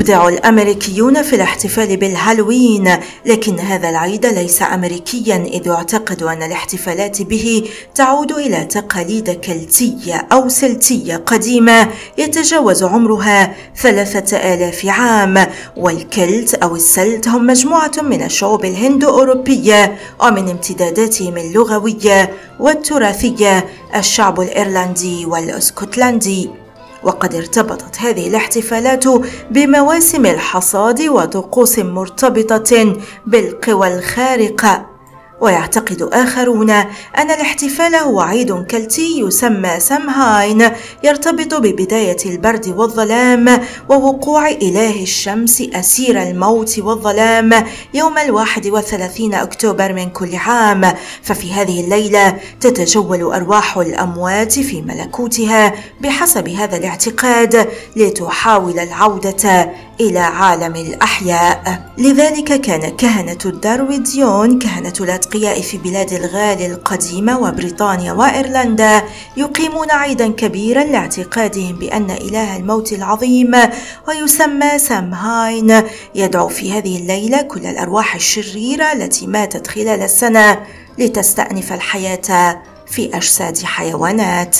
يبدع الأمريكيون في الاحتفال بالهالوين لكن هذا العيد ليس امريكيا إذ يعتقد أن الاحتفالات به تعود إلى تقاليد كلتية أو سلتية قديمة يتجاوز عمرها ثلاثة آلاف عام. والكلت أو السلت هم مجموعة من الشعوب الهندو اوروبيه ومن امتداداتهم اللغوية والتراثية الشعب الإيرلندي والإسكتلندي. وقد ارتبطت هذه الاحتفالات بمواسم الحصاد وطقوس مرتبطة بالقوى الخارقة. ويعتقد آخرون أن الاحتفال هو عيد كلتي يسمى سمهاين يرتبط ببداية البرد والظلام ووقوع إله الشمس أسير الموت والظلام يوم الواحد وثلاثين أكتوبر من كل عام. ففي هذه الليلة تتجول أرواح الأموات في ملكوتها بحسب هذا الاعتقاد لتحاول العودة إلى عالم الأحياء. لذلك كان كهنة الدارويديون كهنة الأتقياء في بلاد الغال القديمة وبريطانيا وإيرلندا يقيمون عيدا كبيرا لاعتقادهم بأن إله الموت العظيم ويسمى سامهاين يدعو في هذه الليلة كل الأرواح الشريرة التي ماتت خلال السنة لتستأنف الحياة في أجساد حيوانات.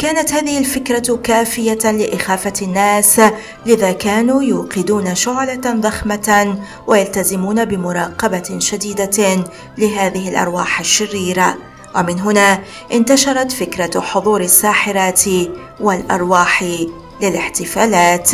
كانت هذه الفكرة كافية لإخافة الناس لذا كانوا يوقدون شعلة ضخمة ويلتزمون بمراقبة شديدة لهذه الأرواح الشريرة. ومن هنا انتشرت فكرة حضور الساحرات والأرواح للاحتفالات.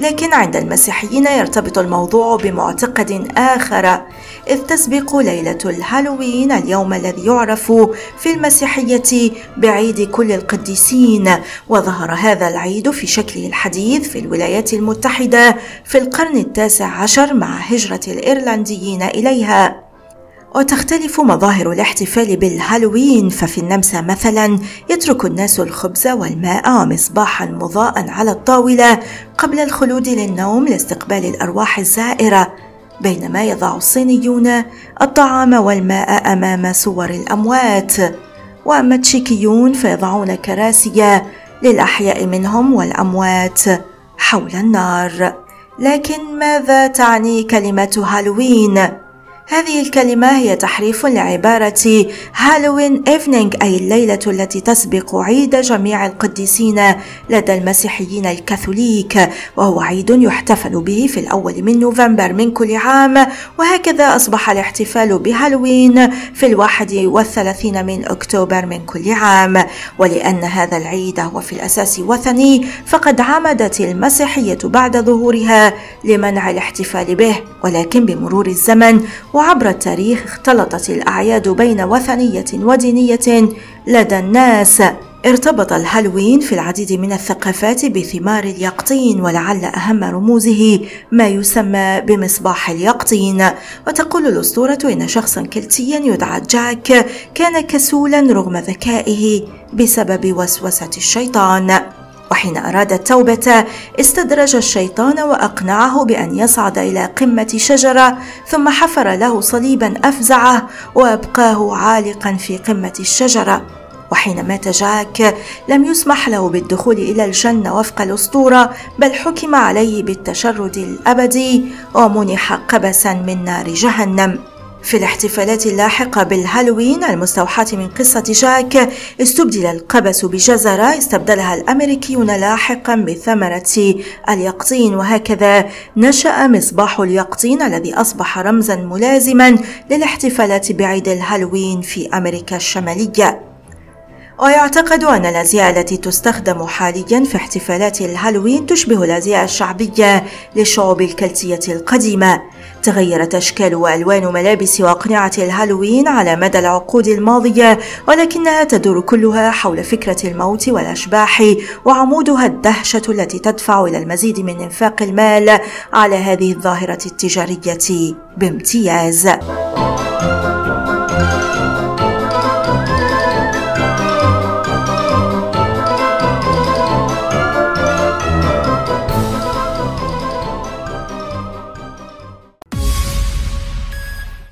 لكن عند المسيحيين يرتبط الموضوع بمعتقد آخر إذ تسبق ليلة الهالوين اليوم الذي يعرف في المسيحية بعيد كل القديسين وظهر هذا العيد في شكله الحديث في الولايات المتحدة في القرن التاسع عشر مع هجرة الإيرلنديين إليها. وتختلف مظاهر الاحتفال بالهالوين ففي النمسا مثلا يترك الناس الخبز والماء ومصباحا مضاء على الطاولة قبل الخلود للنوم لاستقبال الأرواح الزائرة بينما يضع الصينيون الطعام والماء أمام صور الأموات وأما التشيكيون فيضعون كراسي للأحياء منهم والأموات حول النار لكن ماذا تعني كلمة هالوين؟ هذه الكلمة هي تحريف لعبارة هالوين إيفنينغ أي الليلة التي تسبق عيد جميع القديسين لدى المسيحيين الكاثوليك وهو عيد يحتفل به في الأول من نوفمبر من كل عام وهكذا أصبح الاحتفال بهالوين في الواحد والثلاثين من أكتوبر من كل عام. ولأن هذا العيد هو في الأساس وثني فقد عمدت المسيحية بعد ظهورها لمنع الاحتفال به ولكن بمرور الزمن وعبر التاريخ اختلطت الأعياد بين وثنية ودينية لدى الناس. ارتبط الهالوين في العديد من الثقافات بثمار اليقطين ولعل أهم رموزه ما يسمى بمصباح اليقطين. وتقول الأسطورة إن شخصا كلتيا يدعى جاك كان كسولا رغم ذكائه بسبب وسوسة الشيطان. وحين أراد التوبة استدرج الشيطان وأقنعه بأن يصعد إلى قمة شجرة ثم حفر له صليبا أفزعه وأبقاه عالقا في قمة الشجرة. وحين مات جاك لم يسمح له بالدخول إلى الجنة وفق الأسطورة بل حكم عليه بالتشرد الأبدي ومنح قبسا من نار جهنم. في الاحتفالات اللاحقة بالهالوين المستوحاة من قصة جاك استبدل القبس بجزرة استبدلها الأمريكيون لاحقا بثمرة اليقطين وهكذا نشأ مصباح اليقطين الذي أصبح رمزا ملازما للاحتفالات بعيد الهالوين في أمريكا الشمالية. ويعتقد أن الأزياء التي تستخدم حاليا في احتفالات الهالوين تشبه الأزياء الشعبية للشعوب الكلتية القديمة تغيرت أشكال وألوان ملابس وأقنعة الهالوين على مدى العقود الماضية ولكنها تدور كلها حول فكرة الموت والأشباح وعمودها الدهشة التي تدفع إلى المزيد من إنفاق المال على هذه الظاهرة التجارية بامتياز.